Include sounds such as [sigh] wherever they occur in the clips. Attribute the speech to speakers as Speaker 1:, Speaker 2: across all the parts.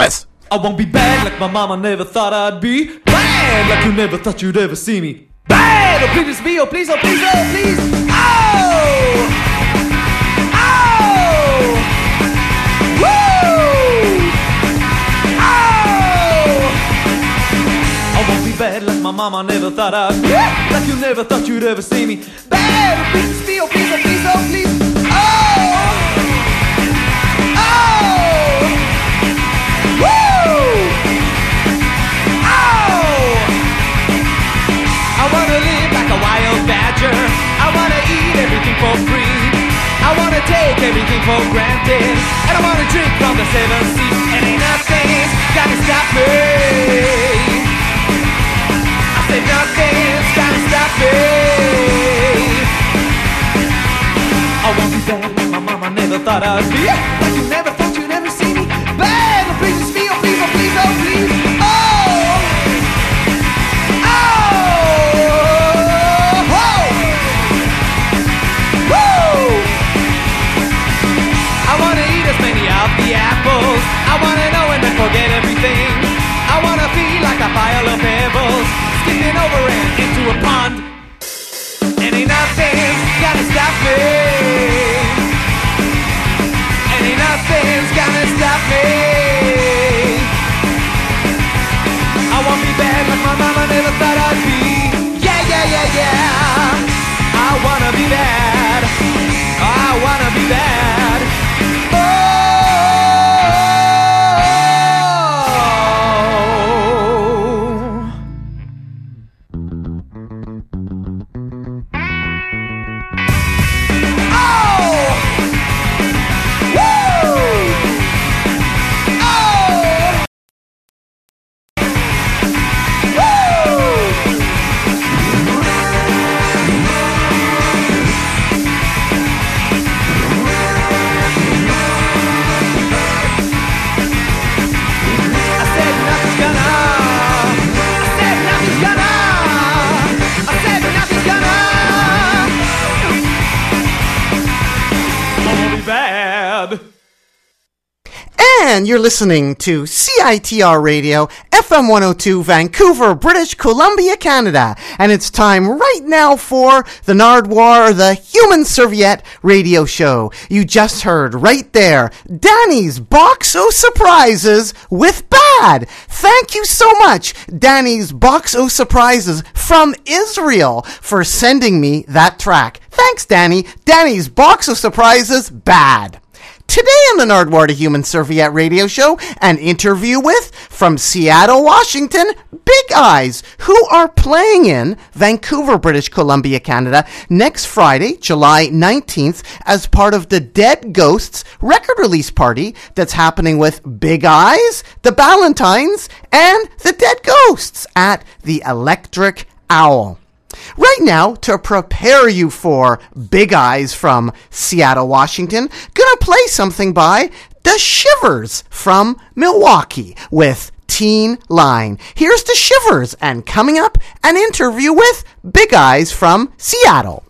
Speaker 1: Travis.
Speaker 2: I won't be bad like my mama never thought I'd be. Bad like you never thought you'd ever see me. Bad! Oh, please me, oh, please, oh, please, oh, please. Oh! Oh! Woo! Oh! I won't be bad like my mama never thought I'd be. Like you never thought you'd ever see me. Bad! Oh, please me, oh, please, oh, please, oh, please. Oh! Oh! Wanna live like a wild badger. I wanna eat everything for free. I wanna take everything for granted. And I wanna drink from the seven seas. And ain't nothing's gonna stop me. I said nothing's gonna stop me. I won't be bad my mama never thought I'd be. Like you never I wanna know and then forget everything. I wanna feel like a pile of pebbles, skipping over and into a pond. And ain't nothing's gonna stop me. And ain't nothing's gonna stop me. I won't be bad like my mama never thought I'd be. Yeah, yeah, yeah, yeah. I wanna be bad.
Speaker 1: You're listening to CITR Radio, FM 102, Vancouver, British Columbia, Canada. And it's time right now for the Nardwuar, the Human Serviette radio show. You just heard right there, Danny's Box of Surprises with Bad. Thank you so much, Danny's Box of Surprises from Israel, for sending me that track. Thanks, Danny. Danny's Box of Surprises, Bad. Today on the Nardwuar to Human Serviette radio show, an interview with, from Seattle, Washington, Big Eyes, who are playing in Vancouver, British Columbia, Canada, next Friday, July 19th, as part of the Dead Ghosts record release party that's happening with Big Eyes, the Ballantines, and the Dead Ghosts at the Electric Owl. Right now, to prepare you for Big Eyes from Seattle, Washington, gonna play something by The Shivers from Milwaukee with Teen Line. Here's The Shivers, and coming up, an interview with Big Eyes from Seattle.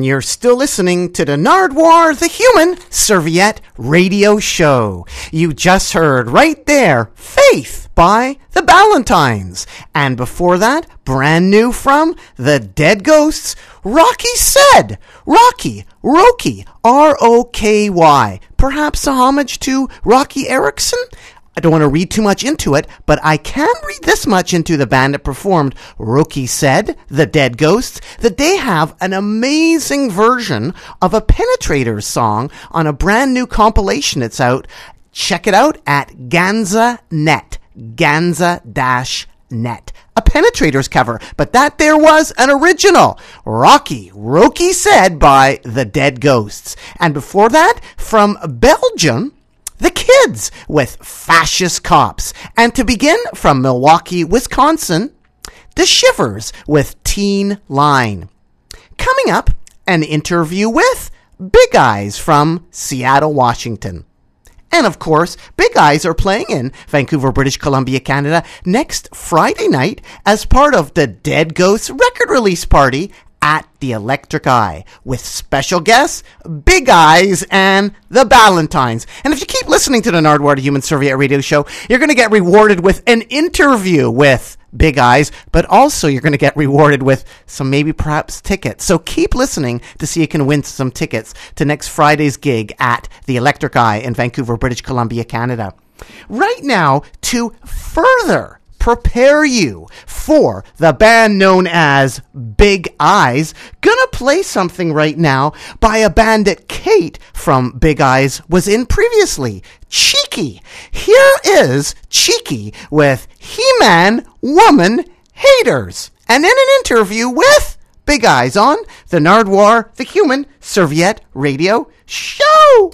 Speaker 3: And you're
Speaker 1: still listening to the Nardwuar the Human Serviette Radio Show. You just heard right there, Faith by the Ballantines. And before that, brand new from the Dead Ghosts, Rocky Said. Rocky, Roky, R-O-K-Y. Perhaps a homage to Roky Erickson? I don't want to read too much into it, but I can read this much into the band that performed Rookie Said, The Dead Ghosts, that they have an amazing version of a Penetrators song on a brand new compilation that's out. Check it out at Ganza Net. Ganza dash net. A Penetrators cover, but that there was an original. Rocky, Roky Said by The Dead Ghosts. And before that, from Belgium, the Kids with Fascist Cops. And to begin from Milwaukee, Wisconsin, The Shivers with Teen Line. Coming up, an interview with Big Eyes from Seattle, Washington. And of course, Big Eyes are playing in Vancouver, British Columbia, Canada next Friday night as part of the Dead Ghosts record release party at the Electric Eye with special guests, Big Eyes and the Ballantines. And if you keep listening to the Nardwuar the Human Serviette radio show, you're going to get rewarded with an interview with Big Eyes, but also you're going to get rewarded with some maybe perhaps tickets. So keep listening to see if you can win some tickets to next Friday's gig at the Electric Eye in Vancouver, British Columbia, Canada. Right now, to further prepare you for the band known as Big Eyes. Gonna play something right now by a band that Kate from Big Eyes was in previously. Cheeky. Here is Cheeky with He-Man Woman Haters. And in an interview with Big Eyes on the Nardwuar the Human Serviette Radio Show.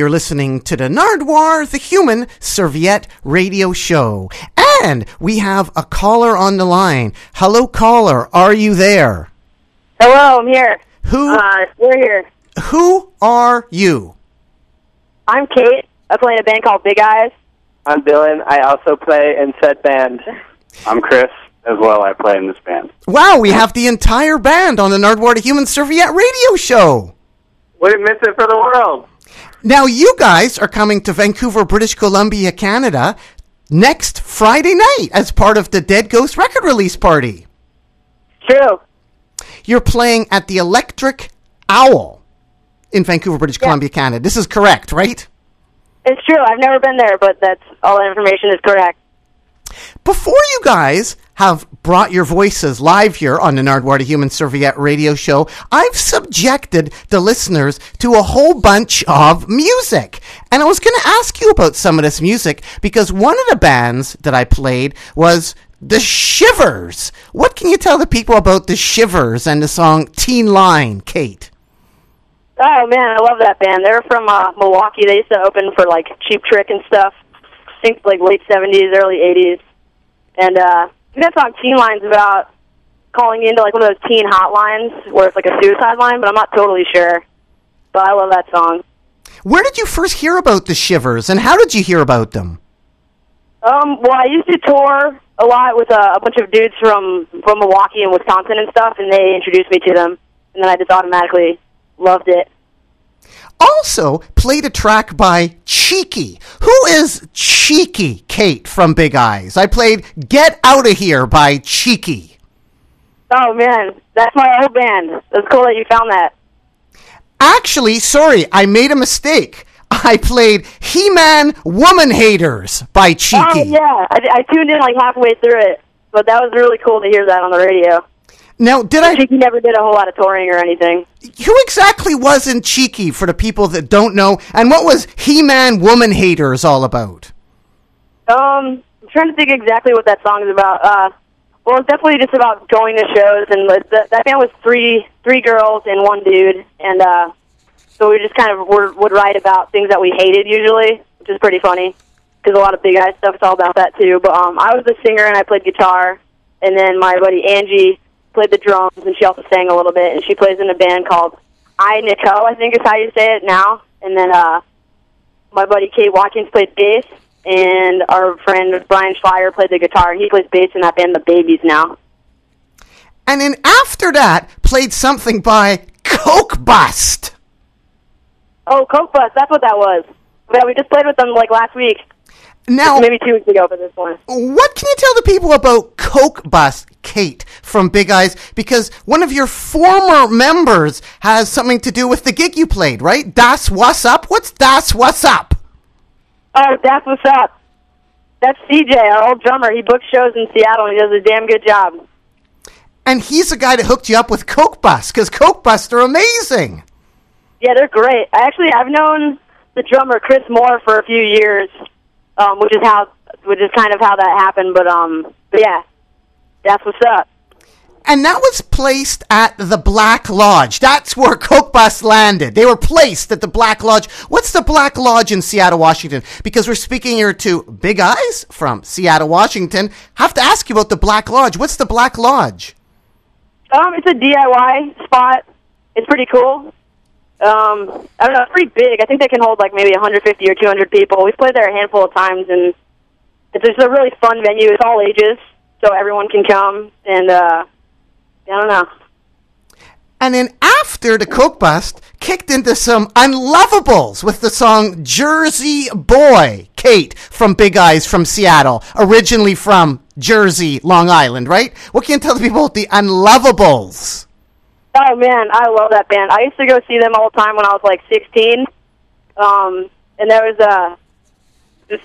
Speaker 1: You're listening to the Nardwuar, the Human Serviette Radio Show. And we have a caller on the line. Hello, caller. Are you there?
Speaker 4: Hello, I'm here.
Speaker 1: Who
Speaker 4: Uh, we're here.
Speaker 1: Who are you?
Speaker 4: I'm Kate. I play in a band called Big Eyes.
Speaker 5: I'm Dylan. I also play in said band. I'm Chris as well. I play in this band.
Speaker 1: Wow, we have the entire band on the Nardwuar, the Human Serviette Radio Show.
Speaker 5: Wouldn't miss it for the world.
Speaker 1: Now, you guys are coming to Vancouver, British Columbia, Canada next Friday night as part of the Dead Ghost record release party.
Speaker 4: True.
Speaker 1: You're playing at the Electric Owl in Vancouver, British Columbia, Canada. This is correct, right?
Speaker 4: It's true. I've never been there, but that's all information is correct.
Speaker 1: Before you guys have brought your voices live here on the Nardwuar the Human Serviette radio show, I've subjected the listeners to a whole bunch of music. And I was going to ask you about some of this music because one of the bands that I played was The Shivers. What can you tell the people about The Shivers and the song Teen Line, Kate?
Speaker 4: Oh man, I love that band. They're from uh, Milwaukee. They used to open for like Cheap Trick and stuff. I think like late seventies, early eighties. And uh, I think that song "Teen Line's about calling into like one of those teen hotlines where it's like a suicide line, but I'm not totally sure. But I love that song.
Speaker 1: Where did you first hear about The Shivers and how did you hear about them?
Speaker 4: Um, well, I used to tour a lot with uh, a bunch of dudes from from Milwaukee and Wisconsin and stuff, and they introduced me to them, and then I just automatically loved it.
Speaker 1: Also played a track by Cheeky. Who is Cheeky Kate from Big Eyes? I played Get Out of Here by Cheeky.
Speaker 4: Oh man, that's my old band. It's cool that you found that.
Speaker 1: Actually, sorry, I made a mistake. I played He Man Woman Haters by Cheeky.
Speaker 4: Oh yeah, I, I tuned in like halfway through it, but that was really cool to hear that on the radio.
Speaker 1: Now, did I.
Speaker 4: Cheeky never did a whole lot of touring or anything.
Speaker 1: Who exactly was in Cheeky for the people that don't know? And what was He Man Woman Haters all about?
Speaker 4: Um, I'm trying to think exactly what that song is about. Uh, well, it's definitely just about going to shows, and the, that band was three three girls and one dude, and uh, so we just kind of were, would write about things that we hated usually, which is pretty funny because a lot of big guy stuff is all about that too. But um, I was the singer and I played guitar, and then my buddy Angie played the drums, and she also sang a little bit, and she plays in a band called I Nico, I think is how you say it now. And then uh, my buddy Kate Watkins played bass, and our friend Brian Schleier played the guitar, and he plays bass in that band, The Babies, now.
Speaker 1: And then after that, played something by Coke Bust.
Speaker 4: Oh, Coke Bus, that's what that was. Yeah, we just played with them like last week,
Speaker 1: Now,
Speaker 4: maybe two weeks ago for this one.
Speaker 1: what can you tell the people about Coke Bust, Kate from Big Eyes? Because one of your former members has something to do with the gig you played, right? Das What's Up? What's Das What's Up?
Speaker 4: Oh, that's what's up. That's CJ, our old drummer. He books shows in Seattle, and he does a damn good job.
Speaker 1: And he's the guy that hooked you up with Coke Bust, because Coke Bust are amazing.
Speaker 4: Yeah, they're great. Actually, I've known the drummer Chris Moore for a few years, um, which is how, which is kind of how that happened. But um, but yeah, that's what's up.
Speaker 1: And that was placed at the Black Lodge. That's where Coke Bus landed. They were placed at the Black Lodge. What's the Black Lodge in Seattle, Washington? Because we're speaking here to Big Eyes from Seattle, Washington. Have to ask you about the Black Lodge. What's the Black Lodge?
Speaker 4: Um, it's a DIY spot. It's pretty cool. Um, I don't know, it's pretty big. I think they can hold like maybe 150 or 200 people. We've played there a handful of times, and it's just a really fun venue. It's all ages, so everyone can come. And uh, I don't know.
Speaker 1: And then after the Coke Bust, kicked into some unlovables with the song Jersey Boy, Kate from Big Eyes from Seattle, originally from Jersey, Long Island, right? What can you tell the people about the unlovables?
Speaker 4: Oh man, I love that band. I used to go see them all the time when I was like 16. Um, and there was uh, just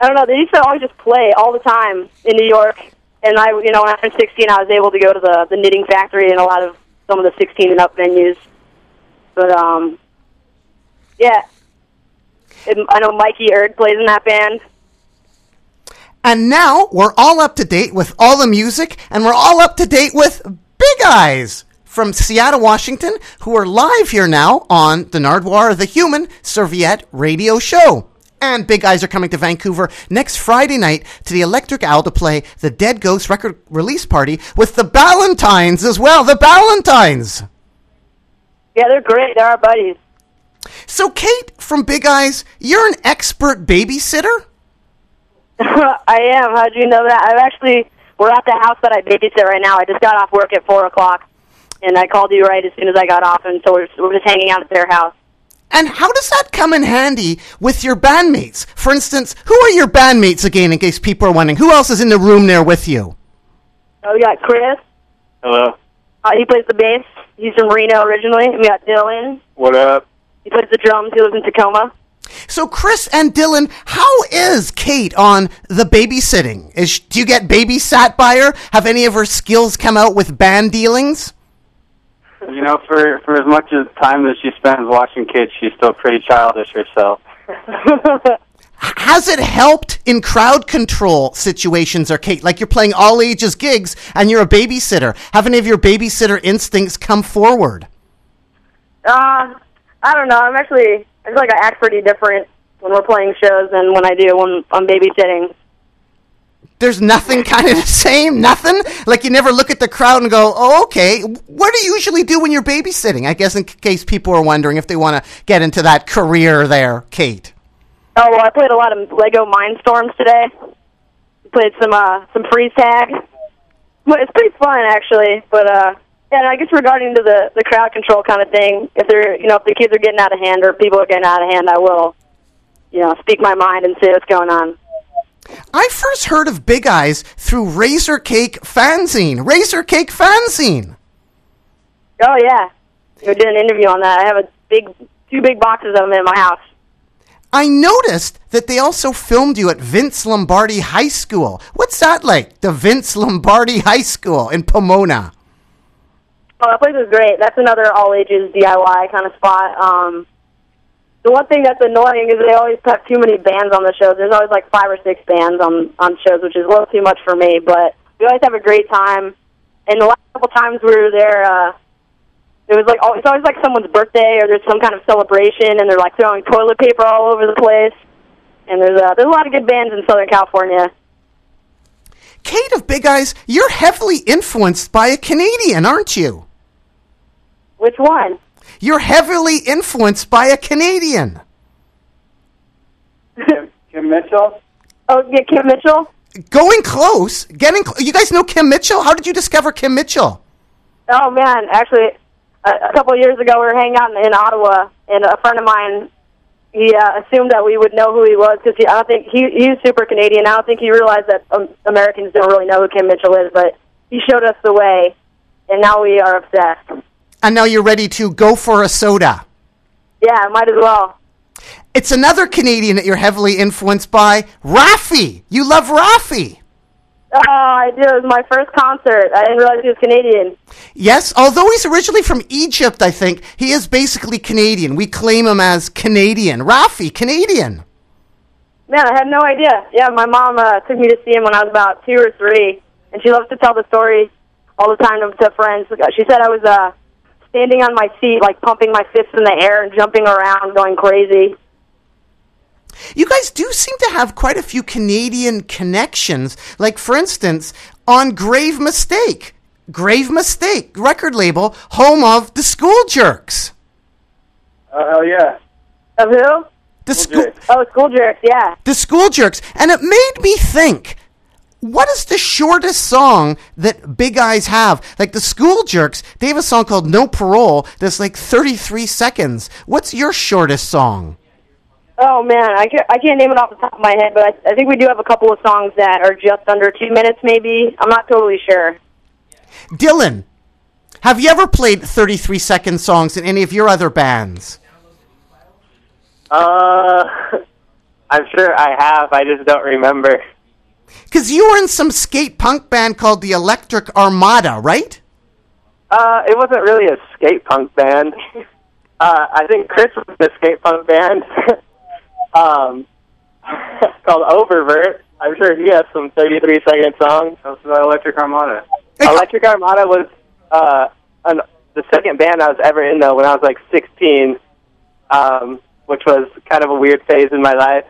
Speaker 4: I don't know. They used to always just play all the time in New York. And I, you know, when I was 16, I was able to go to the the Knitting Factory and a lot of some of the 16 and up venues. But um, yeah, I know Mikey Erg plays in that band.
Speaker 1: And now we're all up to date with all the music, and we're all up to date with Big Eyes from Seattle, Washington, who are live here now on the Nardwuar the Human Serviette radio show. And Big Eyes are coming to Vancouver next Friday night to the Electric Owl to play the Dead Ghost record release party with the Ballantines as well. The Ballantines!
Speaker 4: Yeah, they're great. They're our buddies.
Speaker 1: So, Kate from Big Eyes, you're an expert babysitter? [laughs]
Speaker 4: I am. How'd you know that? I've actually, we're at the house that I babysit right now. I just got off work at 4 o'clock, and I called you right as soon as I got off, and so we're, we're just hanging out at their house.
Speaker 1: And how does that come in handy with your bandmates? For instance, who are your bandmates again, in case people are wondering? Who else is in the room there with you?
Speaker 4: Oh, we got Chris.
Speaker 5: Hello.
Speaker 4: Uh, he plays the bass. He's from Reno originally. We got Dylan.
Speaker 5: What up?
Speaker 4: He plays the drums. He lives in Tacoma.
Speaker 1: So, Chris and Dylan, how is Kate on the babysitting? Is do you get babysat by her? Have any of her skills come out with band dealings?
Speaker 5: You know, for for as much as time that she spends watching kids, she's still pretty childish herself. [laughs]
Speaker 1: Has it helped in crowd control situations, or Kate? Like you're playing all ages gigs and you're a babysitter. Have any of your babysitter instincts come forward?
Speaker 4: Uh, I don't know. I'm actually, I feel like I act pretty different when we're playing shows than when I do when I'm babysitting.
Speaker 1: There's nothing [laughs] kind of the same, nothing. Like you never look at the crowd and go, "Oh, okay." What do you usually do when you're babysitting? I guess in case people are wondering if they want to get into that career there, Kate.
Speaker 4: Oh well, I played a lot of Lego Mindstorms today. Played some uh some freeze tag. Well, it's pretty fun actually, but uh yeah, and I guess regarding to the the crowd control kind of thing, if they're you know if the kids are getting out of hand or people are getting out of hand, I will you know speak my mind and see what's going on.
Speaker 1: I first heard of Big Eyes through Razor Cake Fanzine. Razor Cake Fanzine.
Speaker 4: Oh yeah, we did an interview on that. I have a big two big boxes of them in my house.
Speaker 1: I noticed that they also filmed you at Vince Lombardi High School. What's that like? The Vince Lombardi High School in Pomona.
Speaker 4: Oh, that place is great. That's another all ages DIY kind of spot. Um, the one thing that's annoying is they always have too many bands on the shows. There's always like five or six bands on on shows, which is a little too much for me. But we always have a great time. And the last couple times we were there, uh, it was like oh, it's always like someone's birthday or there's some kind of celebration, and they're like throwing toilet paper all over the place. And there's uh, there's a lot of good bands in Southern California.
Speaker 1: Kate of Big Eyes, you're heavily influenced by a Canadian, aren't you?
Speaker 4: Which one?
Speaker 1: You're heavily influenced by a Canadian. [laughs]
Speaker 5: Kim Mitchell.
Speaker 4: Oh, yeah, Kim Mitchell.
Speaker 1: Going close, getting. Cl- you guys know Kim Mitchell? How did you discover Kim Mitchell?
Speaker 4: Oh man, actually, a, a couple of years ago we were hanging out in, in Ottawa, and a friend of mine he uh, assumed that we would know who he was because I don't think he he's super Canadian. I don't think he realized that um, Americans don't really know who Kim Mitchell is, but he showed us the way, and now we are obsessed.
Speaker 1: And now you're ready to go for a soda.
Speaker 4: Yeah, might as well.
Speaker 1: It's another Canadian that you're heavily influenced by, Raffi. You love Raffi.
Speaker 4: Oh, I did. It was my first concert. I didn't realize he was Canadian.
Speaker 1: Yes, although he's originally from Egypt, I think, he is basically Canadian. We claim him as Canadian. Raffi, Canadian.
Speaker 4: Man, I had no idea. Yeah, my mom uh, took me to see him when I was about two or three, and she loves to tell the story all the time to, to friends. She said I was uh, standing on my feet, like pumping my fists in the air and jumping around, going crazy.
Speaker 1: You guys do seem to have quite a few Canadian connections. Like, for instance, on Grave Mistake. Grave Mistake, record label, home of the School Jerks.
Speaker 5: Oh hell yeah.
Speaker 4: Of who?
Speaker 1: The school,
Speaker 5: Jerks.
Speaker 4: Oh, School Jerks. Yeah.
Speaker 1: the School Jerks. And it made me think. What is the shortest song that Big Eyes have? Like the School Jerks, they have a song called No Parole that's like 33 seconds. What's your shortest song?
Speaker 4: Oh man, I can't, I can't name it off the top of my head, but I, I think we do have a couple of songs that are just under two minutes, maybe. I'm not totally sure.
Speaker 1: Dylan, have you ever played 33 second songs in any of your other bands?
Speaker 5: Uh, [laughs] I'm sure I have. I just don't remember.
Speaker 1: Because you were in some skate punk band called the Electric Armada, right?
Speaker 5: Uh, it wasn't really a skate punk band. [laughs] Uh, I think Chris was in a skate punk band. [laughs] um, [laughs] called Oververt. I'm sure he has some 33 second songs. That's the Electric Armada. Electric Armada was uh, an the second band I was ever in though when I was like 16, um, which was kind of a weird phase in my life.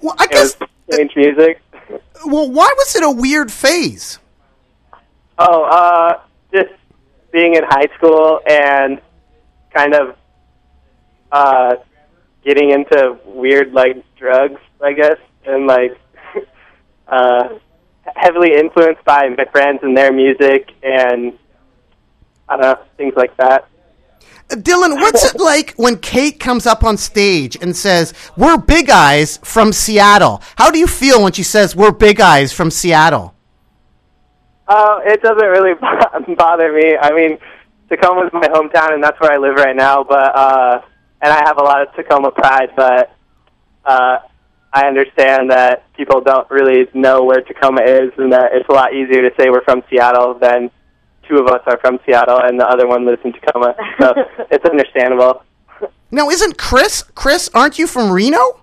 Speaker 1: Well, I
Speaker 5: guess. was strange music.
Speaker 1: Well, why was it a weird phase?
Speaker 5: Oh, uh, just being in high school and kind of uh, getting into weird like drugs, I guess, and like [laughs] uh, heavily influenced by my friends and their music and I don't know things like that.
Speaker 1: Dylan, what's it like when Kate comes up on stage and says, We're Big Eyes from Seattle? How do you feel when she says, We're Big Eyes from Seattle?
Speaker 5: Uh, it doesn't really [laughs] bother me. I mean, Tacoma's my hometown, and that's where I live right now. But uh, and I have a lot of Tacoma pride. But uh, I understand that people don't really know where Tacoma is, and that it's a lot easier to say we're from Seattle than two of us are from Seattle, and the other one lives in Tacoma. So [laughs] it's understandable.
Speaker 1: Now, isn't Chris? Chris, aren't you from Reno?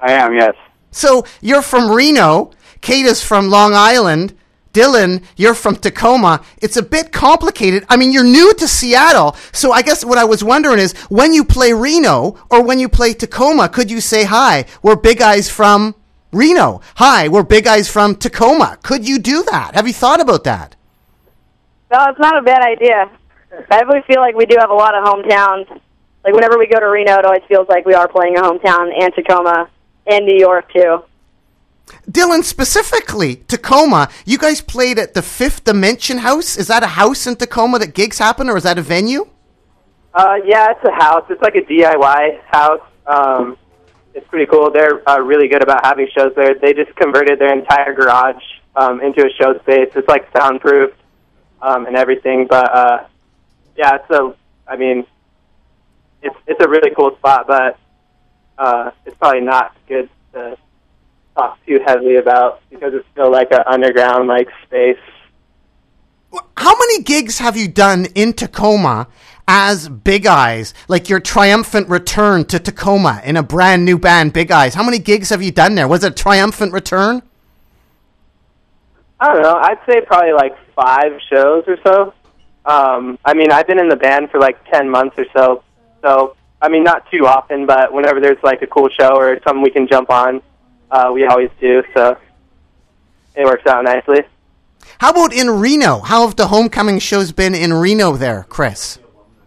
Speaker 5: I am, yes.
Speaker 1: So you're from Reno. Kate is from Long Island. Dylan, you're from Tacoma. It's a bit complicated. I mean, you're new to Seattle. So I guess what I was wondering is when you play Reno or when you play Tacoma, could you say, Hi, we're Big Eyes from Reno. Hi, we're Big Eyes from Tacoma. Could you do that? Have you thought about that?
Speaker 4: No, it's not a bad idea. I really feel like we do have a lot of hometowns. Like whenever we go to Reno, it always feels like we are playing a hometown, and Tacoma, and New York too.
Speaker 1: Dylan, specifically, Tacoma, you guys played at the Fifth Dimension House. Is that a house in Tacoma that gigs happen, or is that a venue?
Speaker 5: Uh, yeah, it's a house. It's like a DIY house. Um, it's pretty cool. They're uh, really good about having shows there. They just converted their entire garage um, into a show space. It's like soundproof um, and everything. But uh, yeah, it's a. I mean, it's it's a really cool spot, but uh, it's probably not good to talk too heavily about because it's still like an underground like space.
Speaker 1: How many gigs have you done in Tacoma as Big Eyes? Like your triumphant return to Tacoma in a brand new band, Big Eyes. How many gigs have you done there? Was it a triumphant return?
Speaker 5: I don't know. I'd say probably like five shows or so. Um, I mean, I've been in the band for like ten months or so. So, I mean, not too often, but whenever there's like a cool show or something we can jump on, uh, we always do. So, it works out nicely.
Speaker 1: How about in Reno? How have the homecoming shows been in Reno there, Chris?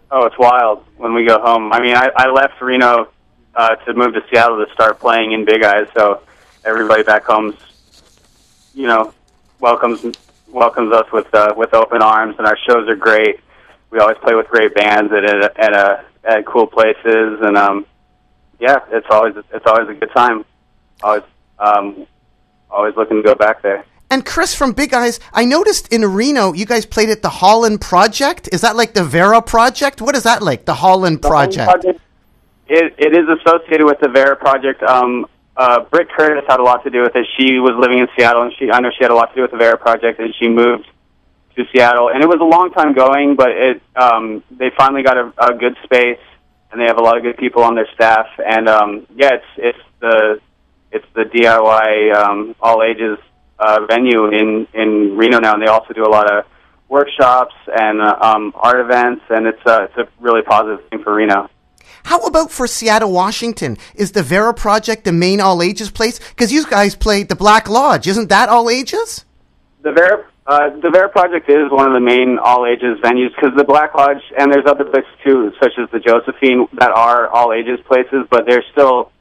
Speaker 6: Oh, it's wild when we go home. I mean, I, I left Reno uh, to move to Seattle to start playing in Big Eyes, so everybody back home's, you know, welcomes welcomes us with uh, with open arms, and our shows are great. We always play with great bands at at, at, uh, at cool places, and um, yeah, it's always it's always a good time. Always um, always looking to go back there.
Speaker 1: And Chris from Big Eyes, I noticed in Reno you guys played at the Holland Project. Is that like the Vera Project? What is that like? The Holland Project.
Speaker 6: It, it is associated with the Vera Project. Um, uh, Britt Curtis had a lot to do with it. She was living in Seattle, and she I know she had a lot to do with the Vera Project, and she moved to Seattle. And it was a long time going, but it um, they finally got a, a good space, and they have a lot of good people on their staff. And um, yeah, it's it's the it's the DIY um, all ages uh, venue in in Reno now, and they also do a lot of workshops and uh, um, art events, and it's uh, it's a really positive thing for Reno.
Speaker 1: How about for Seattle, Washington? Is the Vera Project the main all ages place? Because you guys played the Black Lodge. Isn't that all ages?
Speaker 6: The Vera uh, the Vera Project is one of the main all ages venues because the Black Lodge and there's other places too, such as the Josephine, that are all ages places, but there's still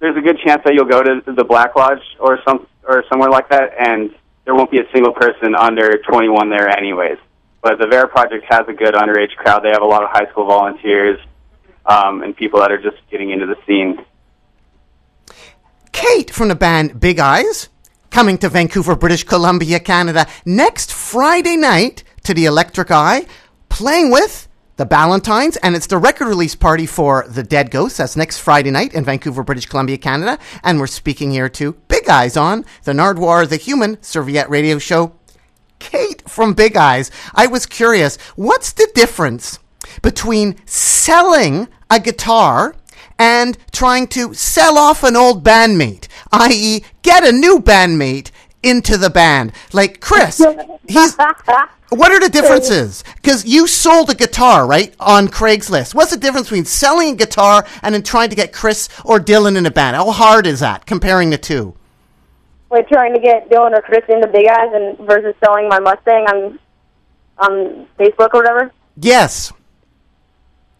Speaker 6: there's a good chance that you'll go to the Black Lodge or some or somewhere like that, and there won't be a single person under 21 there anyways. But the Vera Project has a good underage crowd. They have a lot of high school volunteers um, and people that are just getting into the scene.
Speaker 1: Kate from the band Big Eyes, coming to Vancouver, British Columbia, Canada, next Friday night to the Electric Eye, playing with the Ballantynes, and it's the record release party for The Dead Ghosts. That's next Friday night in Vancouver, British Columbia, Canada. And we're speaking here to Big Eyes on the Nardwuar the Human Serviette Radio Show. Kate from Big Eyes, I was curious, what's the difference between selling a guitar and trying to sell off an old bandmate, i.e., get a new bandmate into the band? Like Chris, [laughs] he's what are the differences? Because you sold a guitar, right, on Craigslist. What's the difference between selling a guitar and then trying to get Chris or Dylan in a band? How hard is that comparing the two?
Speaker 4: like trying to get Dylan or Chris into Big Eyes and versus selling my Mustang on on Facebook or whatever.
Speaker 1: Yes.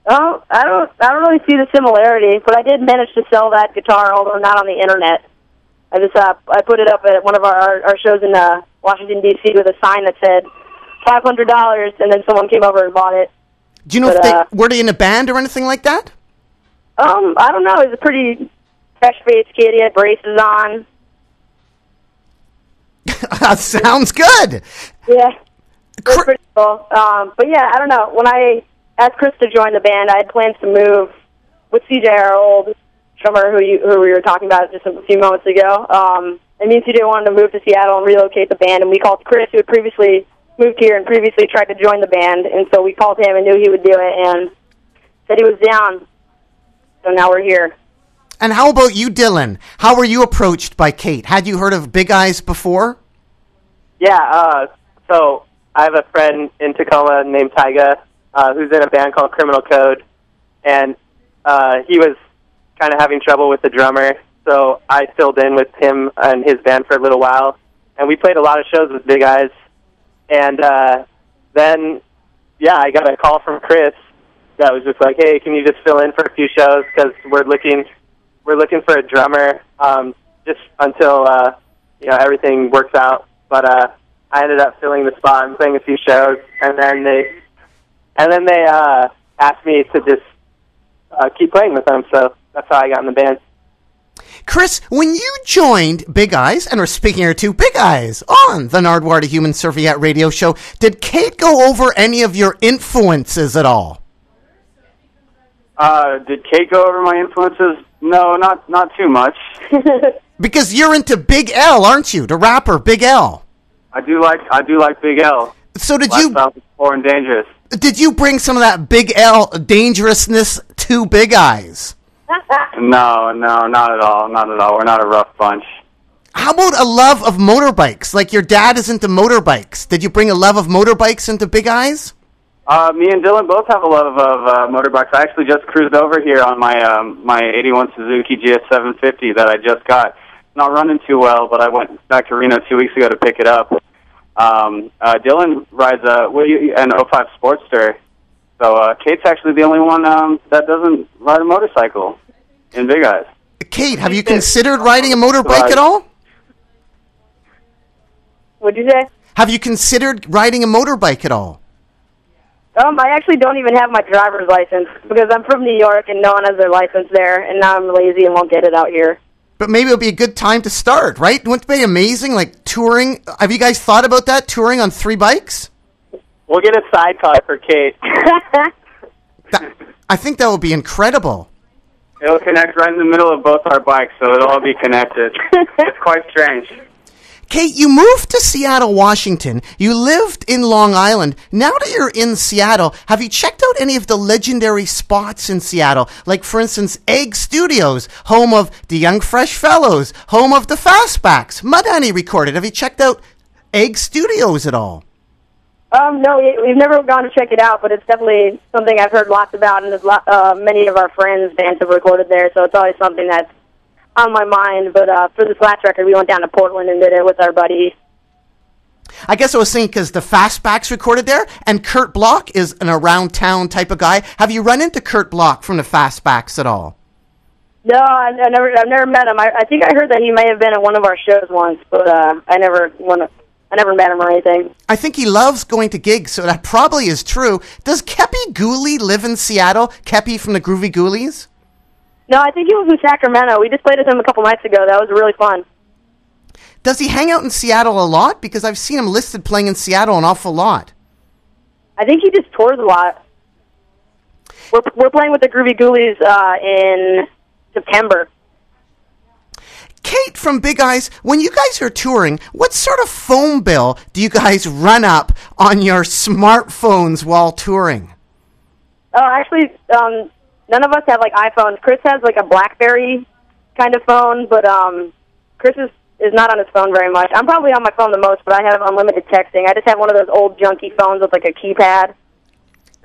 Speaker 4: Oh, I don't I don't really see the similarity, but I did manage to sell that guitar, although not on the internet. I just uh, I put it up at one of our our shows in uh, Washington D.C. with a sign that said five hundred dollars, and then someone came over and bought it.
Speaker 1: Do you know
Speaker 4: But,
Speaker 1: if they
Speaker 4: uh,
Speaker 1: were they in a band or anything like that?
Speaker 4: Um, I don't know. He's a pretty fresh faced kid. He had braces on. [laughs]
Speaker 1: Sounds good.
Speaker 4: Yeah.
Speaker 1: Cr-
Speaker 4: pretty cool. Um, but yeah, I don't know. When I asked Chris to join the band, I had plans to move with CJ, our old drummer who you, who we were talking about just a few moments ago. Um, and me and CJ wanted to move to Seattle and relocate the band, and we called Chris, who had previously moved here and previously tried to join the band, and so we called him and knew he would do it, and said he was down. So now we're here.
Speaker 1: And how about you, Dylan? How were you approached by Kate? Had you heard of Big Eyes before?
Speaker 5: Yeah, uh, so I have a friend in Tacoma named Tyga uh, who's in a band called Criminal Code, and uh, he was kind of having trouble with the drummer, so I filled in with him and his band for a little while, and we played a lot of shows with Big Eyes, and uh, then, yeah, I got a call from Chris that was just like, hey, can you just fill in for a few shows because we're looking we're looking for a drummer um, just until uh, you know everything works out. But uh, I ended up filling the spot and playing a few shows, and then they and then they uh, asked me to just uh, keep playing with them. So that's how I got in the band.
Speaker 1: Chris, when you joined Big Eyes, and we're speaking here to Big Eyes on the Nardwuar to Human Serviette radio show, did Kate go over any of your influences at all?
Speaker 6: Uh, did Kate go over my influences? No, not not too much. [laughs]
Speaker 1: Because you're into Big L, aren't you? The rapper Big L.
Speaker 6: I do like I do like Big L.
Speaker 1: So did you
Speaker 6: Lifestyle is poor and dangerous.
Speaker 1: Did you bring some of that Big L dangerousness to Big Eyes?
Speaker 6: No, no, not at all. Not at all. We're not a rough bunch.
Speaker 1: How about a love of motorbikes? Like your dad is into motorbikes. Did you bring a love of motorbikes into Big Eyes?
Speaker 6: Uh, me and Dylan both have a love of uh, motorbikes. I actually just cruised over here on my um, my '81 Suzuki GS750 that I just got. Not running too well, but I went back to Reno two weeks ago to pick it up. Um, uh, Dylan rides a what you, an 05 Sportster. So uh, Kate's actually the only one um, that doesn't ride a motorcycle in Big Eyes.
Speaker 1: Kate, have you considered riding a motorbike at all?
Speaker 4: What'd you say?
Speaker 1: Have you considered riding a motorbike at all?
Speaker 4: Um, I actually don't even have my driver's license because I'm from New York and no one has their license there, and now I'm lazy and won't get it out here.
Speaker 1: But maybe it'll be a good time to start, right? Wouldn't it be amazing? Like touring. Have you guys thought about that? Touring on three bikes?
Speaker 5: We'll get a sidecar for Kate.
Speaker 1: That, I think that would be incredible.
Speaker 6: It'll connect right in the middle of both our bikes, so it'll all be connected. [laughs] it's quite strange.
Speaker 1: Kate, you moved to Seattle, Washington. You lived in Long Island. Now that you're in Seattle, have you checked out any of the legendary spots in Seattle? Like, for instance, Egg Studios, home of the Young Fresh Fellows, home of the Fastbacks. Honey recorded. Have you checked out Egg Studios at all?
Speaker 4: Um, no, we- we've never gone to check it out, but it's definitely something I've heard lots about, and there's lot, uh, many of our friends' bands have recorded there, so it's always something that's on my mind. But uh, for this last record, we went down to Portland and did it with our buddy.
Speaker 1: I guess I was saying because the Fastbacks recorded there, and Kurt Bloch is an around town type of guy. Have you run into Kurt Bloch from the Fastbacks at all?
Speaker 4: No, I, I never, I've never met him. I, I think I heard that he may have been at one of our shows once, but uh, I never, one, I never met him or anything.
Speaker 1: I think he loves going to gigs, so that probably is true. Does Kepi Ghoulie live in Seattle? Kepi from the Groovy Ghoulies?
Speaker 4: No, I think he was in Sacramento. We just played with him a couple nights ago. That was really fun.
Speaker 1: Does he hang out in Seattle a lot? Because I've seen him listed playing in Seattle an awful lot.
Speaker 4: I think he just tours a lot. We're we're playing with the Groovy Ghoulies uh, in September.
Speaker 1: Kate from Big Eyes, when you guys are touring, what sort of phone bill do you guys run up on your smartphones while touring?
Speaker 4: Oh, actually, um, none of us have like iPhones. Chris has like a BlackBerry kind of phone, but um, Chris is is not on his phone very much. I'm probably on my phone the most, but I have unlimited texting. I just have one of those old junky phones with like a keypad.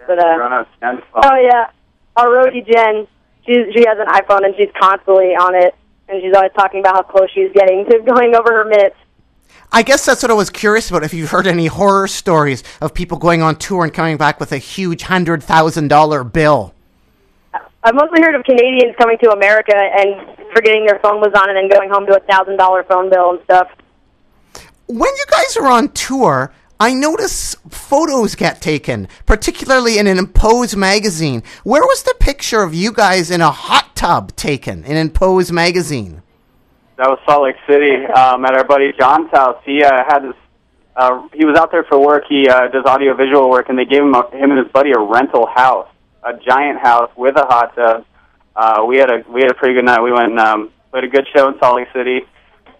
Speaker 4: But uh,
Speaker 6: Run out of stand
Speaker 4: oh yeah, our roadie Jen, she she has an iPhone and she's constantly on it, and she's always talking about how close she's getting to [laughs] going over her minutes.
Speaker 1: I guess that's what I was curious about. If you've heard any horror stories of people going on tour and coming back with a huge hundred thousand dollar bill.
Speaker 4: I've mostly heard of Canadians coming to America and forgetting their phone was on and then going home to a thousand dollar phone bill and stuff.
Speaker 1: When you guys are on tour, I notice photos get taken, particularly in an Impose magazine. Where was the picture of you guys in a hot tub taken in Impose magazine?
Speaker 6: That was Salt Lake City um, at our buddy John's house. He uh, had this. Uh, he was out there for work. He uh, does audio visual work, and they gave him a, him and his buddy a rental house, a giant house with a hot tub. Uh, we had a we had a pretty good night. We went and um, played a good show in Salt Lake City.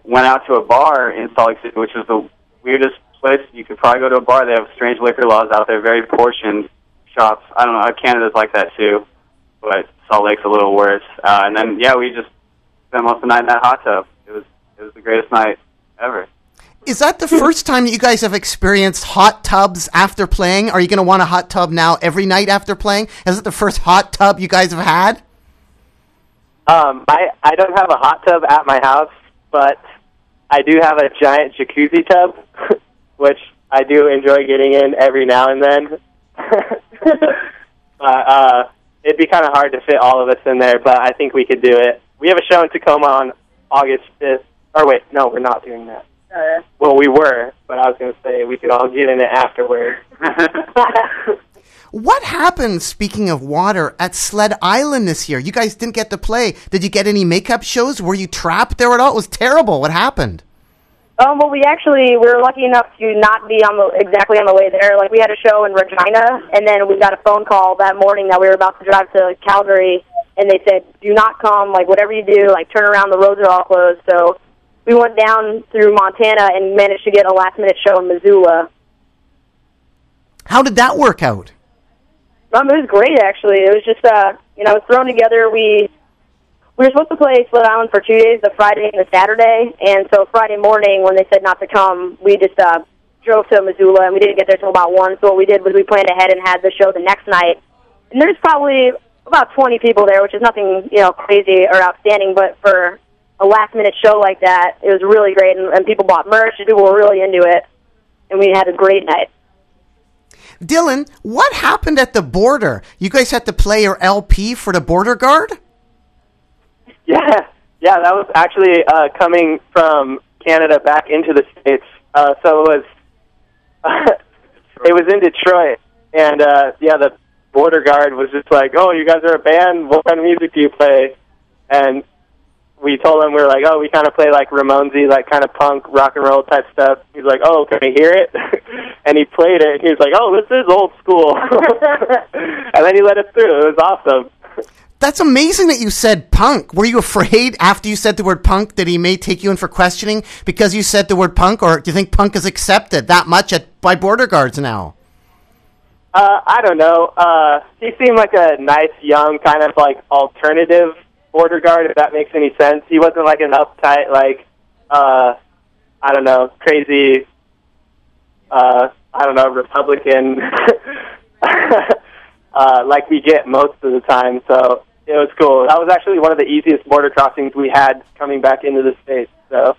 Speaker 6: Went out to a bar in Salt Lake City, which is the weirdest place you could probably go to a bar. They have strange liquor laws out there, very portioned shops. I don't know. Canada's like that too, but Salt Lake's a little worse. Uh, and then yeah, we just spent most of the night in that hot tub. It was it was the greatest night ever.
Speaker 1: Is that the first time that you guys have experienced hot tubs after playing? Are you going to want a hot tub now every night after playing? Is it the first hot tub you guys have had?
Speaker 5: Um, I I don't have a hot tub at my house, but I do have a giant jacuzzi tub, [laughs] which I do enjoy getting in every now and then. [laughs] uh, uh, it'd be kind of hard to fit all of us in there, but I think we could do it. We have a show in Tacoma on August 5th. Or wait, no, we're not doing that.
Speaker 4: Uh,
Speaker 5: Well, we were, but I was going to say we could all get in it afterward. [laughs]
Speaker 1: What happened, speaking of water, at Sled Island this year? You guys didn't get to play. Did you get any makeup shows? Were you trapped there at all? It was terrible. What happened?
Speaker 4: Um, well, we actually we were lucky enough to not be on the exactly on the way there. Like we had a show in Regina, and then we got a phone call that morning that we were about to drive to Calgary, and they said, "Do not come. Like whatever you do, like turn around. The roads are all closed." So we went down through Montana and managed to get a last minute show in Missoula.
Speaker 1: How did that work out?
Speaker 4: Um, it was great actually. It was just uh, you know, it was thrown together. We we were supposed to play Sled Island for two days, the Friday and the Saturday, and so Friday morning when they said not to come, we just uh, drove to Missoula and we didn't get there till about one. So what we did was we planned ahead and had the show the next night. And there's probably about 20 people there, which is nothing you know crazy or outstanding, but for a last minute show like that, it was really great, and, and people bought merch. and People were really into it, and we had a great night.
Speaker 1: Dylan, what happened at the border? You guys had to play your LP for the border guard?
Speaker 5: Yeah, yeah, that was actually uh, coming from Canada back into the states. Uh, so it was [laughs] it was in Detroit, and uh, yeah, the border guard was just like, "Oh, you guys are a band. What kind of music do you play?" And we told him we were like, "Oh, we kind of play like Ramonesy, like kind of punk, rock and roll type stuff." He's like, "Oh, can we hear it?" [laughs] and he played it. And he was like, "Oh, this is old school," [laughs] and then he let us through. It was awesome.
Speaker 1: That's amazing that you said punk. Were you afraid after you said the word punk that he may take you in for questioning because you said the word punk, or do you think punk is accepted that much at by border guards now?
Speaker 5: Uh, I don't know. Uh, he seemed like a nice, young, kind of like alternative border guard, if that makes any sense. He wasn't like an uptight, like, uh, I don't know, crazy, uh, I don't know, Republican, [laughs] uh, like we get most of the time. So it was cool. That was actually one of the easiest border crossings we had coming back into the States. So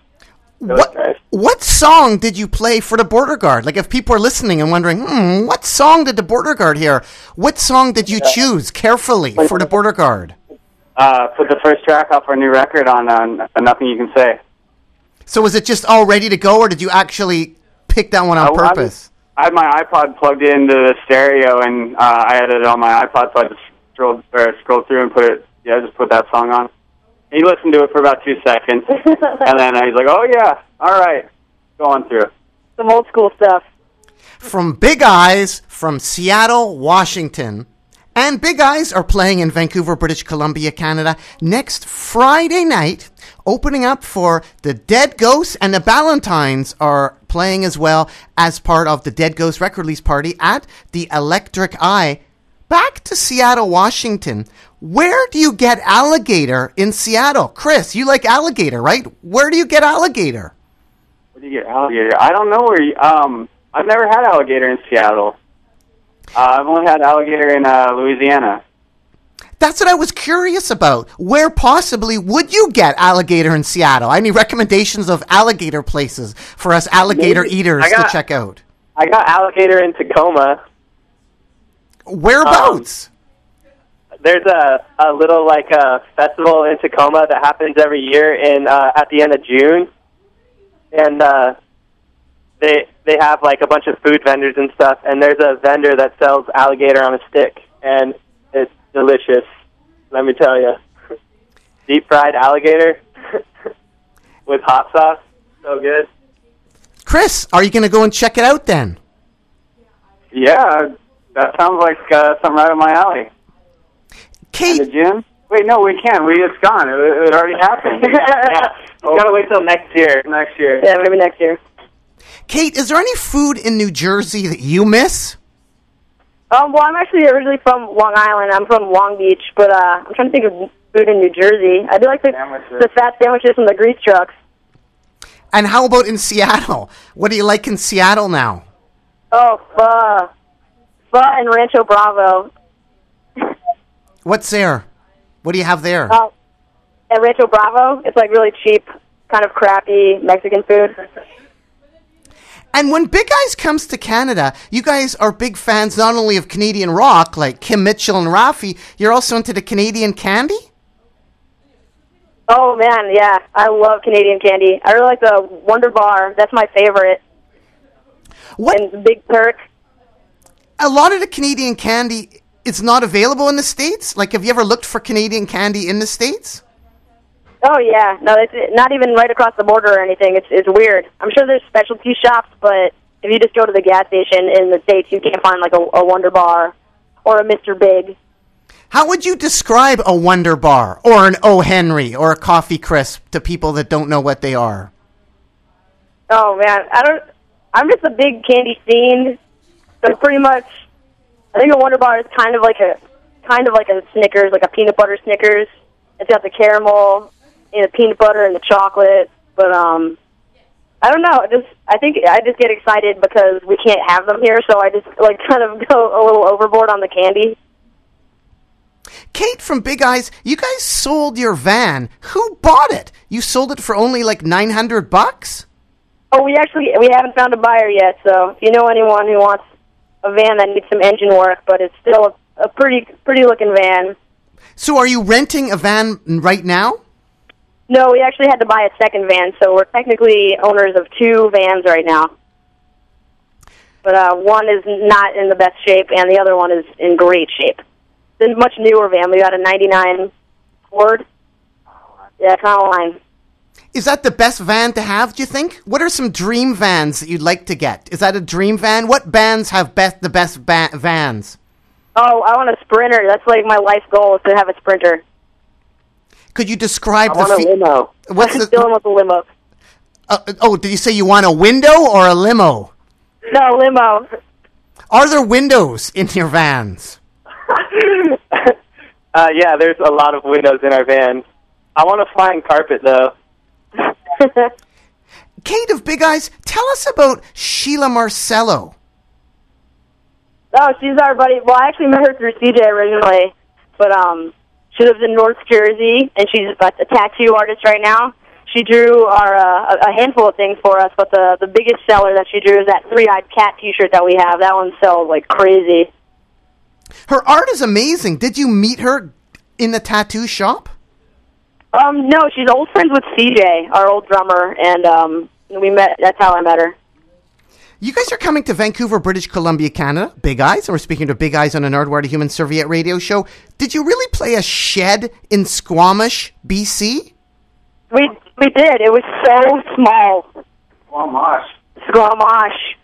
Speaker 1: What
Speaker 5: nice.
Speaker 1: what song did you play for the border guard? Like, if people are listening and wondering, hmm, what song did the border guard hear? What song did you choose carefully for the border guard?
Speaker 6: Uh, put the first track off our new record on uh, Nothing You Can Say.
Speaker 1: So was it just all ready to go, or did you actually pick that one on
Speaker 6: I- I'm-
Speaker 1: purpose?
Speaker 6: I had my iPod plugged into the stereo, and uh, I had it on my iPod, so I just scrolled or scrolled through and put it. Yeah, I just put that song on. He listened to it for about two seconds, [laughs] and then uh, he's like, "Oh yeah, all right, go on through."
Speaker 4: Some old school stuff.
Speaker 1: from Big Eyes from Seattle, Washington. And Big Eyes are playing in Vancouver, British Columbia, Canada next Friday night, opening up for the Dead Ghosts and the Ballantynes are playing as well as part of the Dead Ghost record release party at the Electric Eye. Back to Seattle, Washington. Where do you get alligator in Seattle? Chris, you like alligator, right? Where do you get alligator?
Speaker 6: Where do you get alligator? I don't know where. You, um, I've never had alligator in Seattle. Uh, I've only had alligator in uh, Louisiana.
Speaker 1: That's what I was curious about. Where possibly would you get alligator in Seattle? Any recommendations of alligator places for us alligator
Speaker 5: Maybe.
Speaker 1: eaters
Speaker 5: got-
Speaker 1: to check out?
Speaker 5: I got alligator in Tacoma.
Speaker 1: Whereabouts?
Speaker 5: There's a a little like a festival in Tacoma that happens every year in uh, at the end of June, and uh, they they have like a bunch of food vendors and stuff. And there's a vendor that sells alligator on a stick, and it's delicious. Let me tell you, [laughs] deep fried alligator [laughs] with hot sauce, so good.
Speaker 1: Chris, are you going to go and check it out then?
Speaker 6: Yeah, that sounds like uh, something right up my alley.
Speaker 1: Kate,
Speaker 6: The gym? Wait, no, we can't. We it's gone. It, it already happened.
Speaker 5: yeah, [laughs] you gotta wait till next year.
Speaker 6: Next year.
Speaker 4: Yeah, maybe next year.
Speaker 1: Kate, is there any food in New Jersey that you miss?
Speaker 4: Um, well, I'm actually originally from Long Island. I'm from Long Beach, but uh, I'm trying to think of food in New Jersey. I do like the
Speaker 6: Sandwiches.
Speaker 4: the fat sandwiches from the grease trucks.
Speaker 1: And how about in Seattle? What do you like in Seattle now?
Speaker 4: Oh, pho, pho and Rancho Bravo.
Speaker 1: What's there? What do you have there?
Speaker 4: Uh, at Rancho Bravo, it's like really cheap, kind of crappy Mexican food.
Speaker 1: And when Big Eyes comes to Canada, you guys are big fans not only of Canadian rock like Kim Mitchell and Raffi, you're also into the Canadian candy?
Speaker 4: Oh man, yeah, I love Canadian candy. I really like the Wonder Bar. That's my favorite.
Speaker 1: What
Speaker 4: And Big Turk.
Speaker 1: a lot of the Canadian candy it's not available in the states? Like have you ever looked for Canadian candy in the states?
Speaker 4: Oh yeah, no, it's not even right across the border or anything. It's it's weird. I'm sure there's specialty shops, but if you just go to the gas station in the states, you can't find like a, a Wonder Bar or a Mr. Big.
Speaker 1: How would you describe a Wonder Bar or an O. Henry or a Coffee Crisp to people that don't know what they are?
Speaker 4: Oh man, I don't. I'm just a big candy fiend. So pretty much, I think a Wonder Bar is kind of like a kind of like a Snickers, like a peanut butter Snickers. It's got the caramel and the peanut butter and the chocolate. But um, I don't know. it Just I think I just get excited because we can't have them here, so I just like [laughs] kind of go a little overboard on the candy.
Speaker 1: Kate from Big Eyes, you guys sold your van. Who bought it? You sold it for only like 900 bucks?
Speaker 4: Oh, we actually we haven't found a buyer yet. So if you know anyone who wants a van that needs some engine work, but it's still a, a pretty pretty looking van.
Speaker 1: So are you renting a van right now?
Speaker 4: No, we actually had to buy a second van, so we're technically owners of two vans right now. But uh, one is not in the best shape, and the other one is in great shape. It's a much newer van. We got a '99 Ford. Yeah, Econoline.
Speaker 1: Is that the best van to have, do you think? What are some dream vans that you'd like to get? Is that a dream van? What bands have best the best ba- vans?
Speaker 4: Oh, I want a Sprinter. That's like my life goal is to have a Sprinter.
Speaker 1: Could you describe
Speaker 5: I
Speaker 1: the
Speaker 5: want a limo.
Speaker 1: What's
Speaker 4: I'm
Speaker 1: the
Speaker 4: with a limo.
Speaker 1: uh, oh, did you say you want a window or a limo?
Speaker 4: No limo.
Speaker 1: Are there windows in your vans? [laughs]
Speaker 5: uh, yeah, there's a lot of windows in our van. I want a flying carpet though. [laughs]
Speaker 1: Kate of Big Eyes, tell us about Sheila Marcello.
Speaker 4: Oh, she's our buddy. Well, I actually met her through CJ originally, but um, she lives in North Jersey, and she's a, a tattoo artist right now. She drew our uh, a- handful of things for us, but the the biggest seller that she drew is that three-eyed cat T-shirt that we have. That one sells like crazy.
Speaker 1: Her art is amazing. Did you meet her in the tattoo shop?
Speaker 4: Um, no, she's old friends with CJ, our old drummer, and um, we met. That's how I met her.
Speaker 1: You guys are coming to Vancouver, British Columbia, Canada. Big Eyes, and we're speaking to Big Eyes on a Nardwuar the Human Serviette radio show. Did you really play a shed in Squamish, BC?
Speaker 4: We we did. It was so small.
Speaker 6: Squamish.
Speaker 4: Squamish.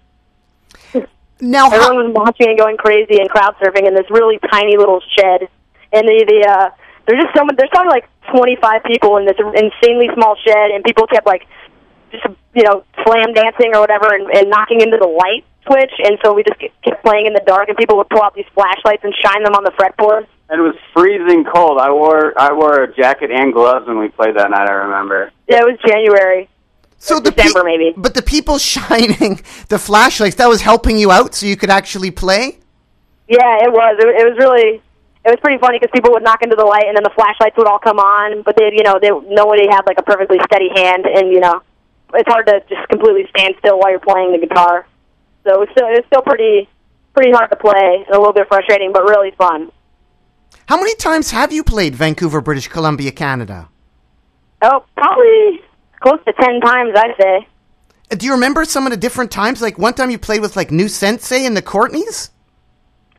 Speaker 1: Now, how,
Speaker 4: Everyone was watching and going crazy and crowd surfing in this really tiny little shed. And the the uh, there's just so much. There's probably like 25 people in this insanely small shed, and people kept like just you know slam dancing or whatever, and, and knocking into the light switch. And so we just kept playing in the dark, and people would pull out these flashlights and shine them on the fretboard.
Speaker 6: and it was freezing cold. I wore I wore a jacket and gloves when we played that night. I remember.
Speaker 4: Yeah, it was January.
Speaker 1: So the
Speaker 4: December, maybe.
Speaker 1: But the people [laughs] shining the flashlights that was helping you out, so you could actually play.
Speaker 4: Yeah, it was. It, it was really. It was pretty funny because people would knock into the light, and then the flashlights would all come on. But they, you know, they nobody had like a perfectly steady hand, and you know, it's hard to just completely stand still while you're playing the guitar. So it's still, it was still pretty, pretty hard to play, and a little bit frustrating, but really fun.
Speaker 1: How many times have you played Vancouver, British Columbia, Canada?
Speaker 4: Oh, probably close to ten times, I'd say.
Speaker 1: Uh, Do you remember some of the different times? Like one time you played with like Nu Sensae and the Courtneys.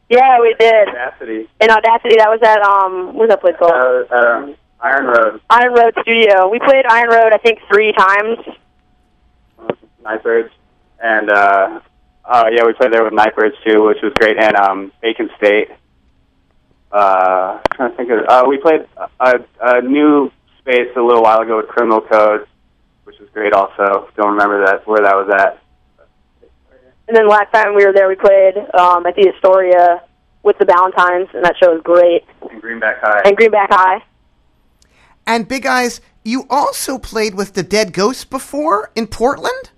Speaker 4: Yeah, we did.
Speaker 6: Audacity.
Speaker 4: In Audacity, that was at um, what's that place called?
Speaker 6: Uh, uh, Iron Road,
Speaker 4: Iron Road Studio. We played Iron Road, I think, three times.
Speaker 6: Nightbirds, and uh, uh, yeah, we played there with Nightbirds too, which was great, and um, Bacon State. Uh, trying to think of uh, we played a, a new space a little while ago with Criminal Code, which was great. Also, don't remember that where that was at.
Speaker 4: And then last time we were there, we played um, at the Astoria with the Valentines, and that show was great.
Speaker 6: In Greenback High.
Speaker 4: And Greenback High.
Speaker 1: And Big Eyes, you also played with the Dead Ghosts before in Portland.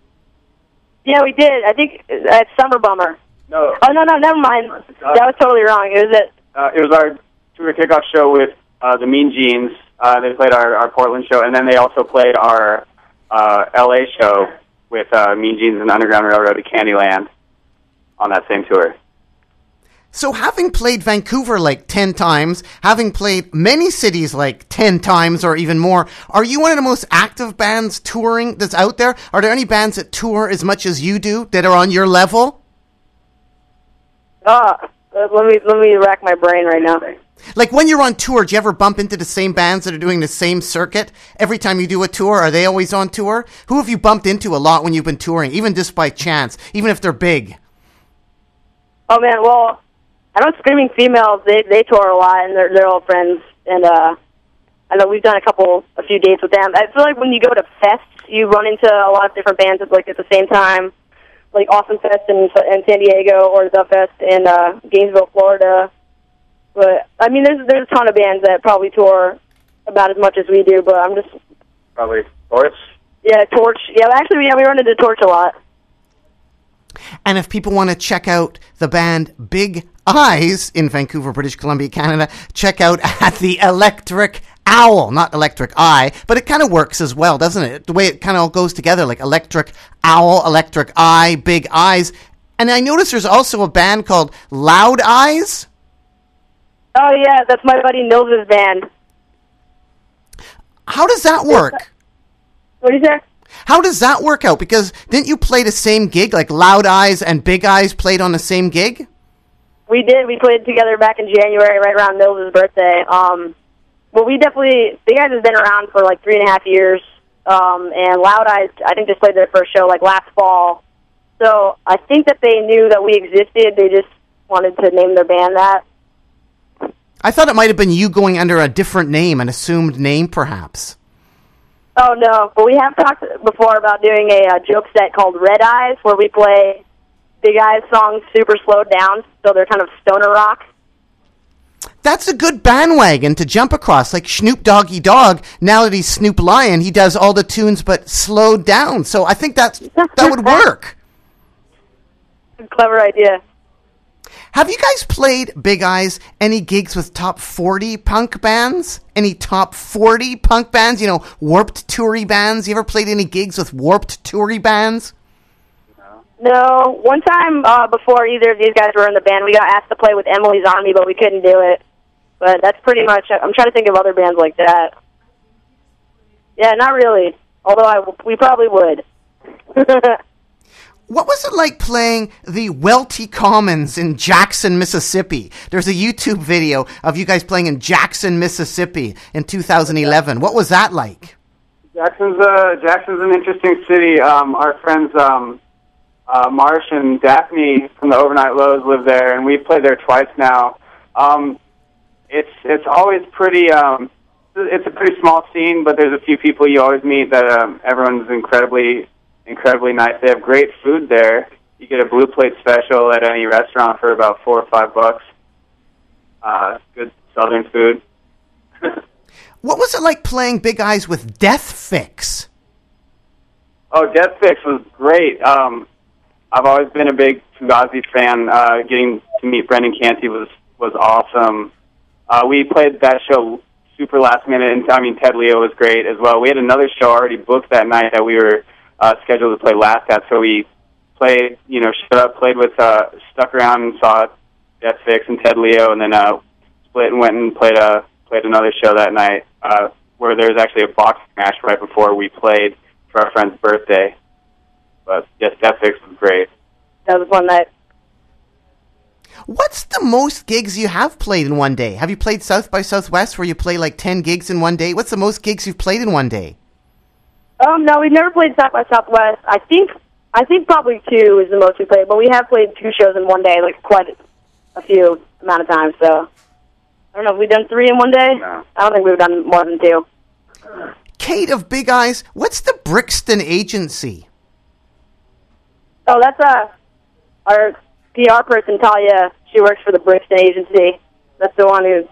Speaker 4: Yeah, we did. I think at Summer Bummer.
Speaker 6: no,
Speaker 4: Oh no, no, never mind. That was totally wrong. It was at
Speaker 6: uh, it was our tour kickoff show with uh, the Mean Jeans. Uh, they played our, our Portland show, and then they also played our uh, LA show with uh, Mean Jeans and Underground Railroad at Candyland on that same tour.
Speaker 1: So, having played Vancouver like 10 times, having played many cities like 10 times or even more, are you one of the most active bands touring that's out there? Are there any bands that tour as much as you do that are on your level?
Speaker 4: uh, let me let me rack my brain right now.
Speaker 1: Like when you're on tour, do you ever bump into the same bands that are doing the same circuit? Every time you do a tour, are they always on tour? Who have you bumped into a lot when you've been touring, even just by chance, even if they're big?
Speaker 4: Oh man, well, I know Screaming Females. They they tour a lot, and they're they're all friends. And uh, I know we've done a couple, a few dates with them. I feel like when you go to fests, you run into a lot of different bands at like at the same time, like Awesome Fest in, in San Diego or the Fest in uh, Gainesville, Florida. But I mean, there's there's a ton of bands that probably tour about as much as we do. But I'm just
Speaker 6: Probably Torch.
Speaker 4: yeah, Torch. Yeah, actually, yeah, we run into Torch a lot.
Speaker 1: And if people want to check out the band Big Eyes in Vancouver, British Columbia, Canada, check out [laughs] at the Electric Owl, not Electric Eye, but it kind of works as well, doesn't it? The way it kind of all goes together, like Electric Owl, Electric Eye, Big Eyes. And I notice there's also a band called Loud Eyes.
Speaker 4: Oh yeah, that's my buddy Nils's band.
Speaker 1: How does that work?
Speaker 4: What you say?
Speaker 1: How does that work out? Because didn't you play the same gig? Like Loud Eyes and Big Eyes played on the same gig?
Speaker 4: We did. We played together back in January, right around Mills' birthday. Um, well, we definitely. The guys have been around for like three and a half years, um, and Loud Eyes, I think, just played their first show like last fall. So I think that they knew that we existed. They just wanted to name their band that.
Speaker 1: I thought it might have been you going under a different name, an assumed name, perhaps.
Speaker 4: Oh no, but we have talked before about doing a uh, joke set called Red Eyes, where we play Big Eyes songs super slowed down, so they're kind of stoner rock.
Speaker 1: That's a good bandwagon to jump across. Like Snoop Doggy Dogg, now that he's Snoop Lion, he does all the tunes but slowed down. So I think that's, [laughs] that would work.
Speaker 4: Clever idea.
Speaker 1: Have you guys played Big Eyes any gigs with top 40 punk bands? Any top 40 punk bands? You know, warped toury bands? You ever played any gigs with warped toury bands?
Speaker 4: No, one time uh, before either of these guys were in the band, we got asked to play with Emily's Army, but we couldn't do it. But that's pretty much. I'm trying to think of other bands like that. Yeah, not really. Although I, we probably would. [laughs]
Speaker 1: What was it like playing the Welty Commons in Jackson, Mississippi? There's a YouTube video of you guys playing in Jackson, Mississippi in 2011. What was that like?
Speaker 6: Jackson's uh, Jackson's an interesting city. Um, our friends um, uh, Marsh and Daphne from the Overnight Lows live there, and we've played there twice now. Um, it's it's always pretty. Um, it's a pretty small scene, but there's a few people you always meet that um, everyone's incredibly incredibly nice. They have great food there. You get a blue plate special at any restaurant for about four or five bucks. Uh, good southern food. [laughs]
Speaker 1: What was it like playing Big Eyes with Deathfix?
Speaker 6: Oh, Deathfix was great. Um, I've always been a big Fugazi fan. Uh, getting to meet Brendan Canty was was awesome. Uh, we played that show super last minute, and I mean Ted Leo was great as well. We had another show already booked that night that we were uh, scheduled to play last at, so we played, you know, showed up, played with, uh, stuck around and saw Deathfix and Ted Leo, and then uh, split and went and played a played another show that night uh, where there was actually a boxing match right before we played for our friend's birthday. But yes, Deathfix was great.
Speaker 4: That was one night.
Speaker 1: What's the most gigs you have played in one day? Have you played South by Southwest where you play like 10 gigs in one day? What's the most gigs you've played in one day?
Speaker 4: Um, no, we've never played South by Southwest. I think I think probably two is the most we played, but we have played two shows in one day, like quite a few amount of times. So I don't know if we've done three in one day.
Speaker 6: No.
Speaker 4: I don't think we've done more than two.
Speaker 1: Kate of Big Eyes, what's the Brixton Agency?
Speaker 4: Oh, that's uh our PR person Talia. She works for the Brixton agency. That's the one who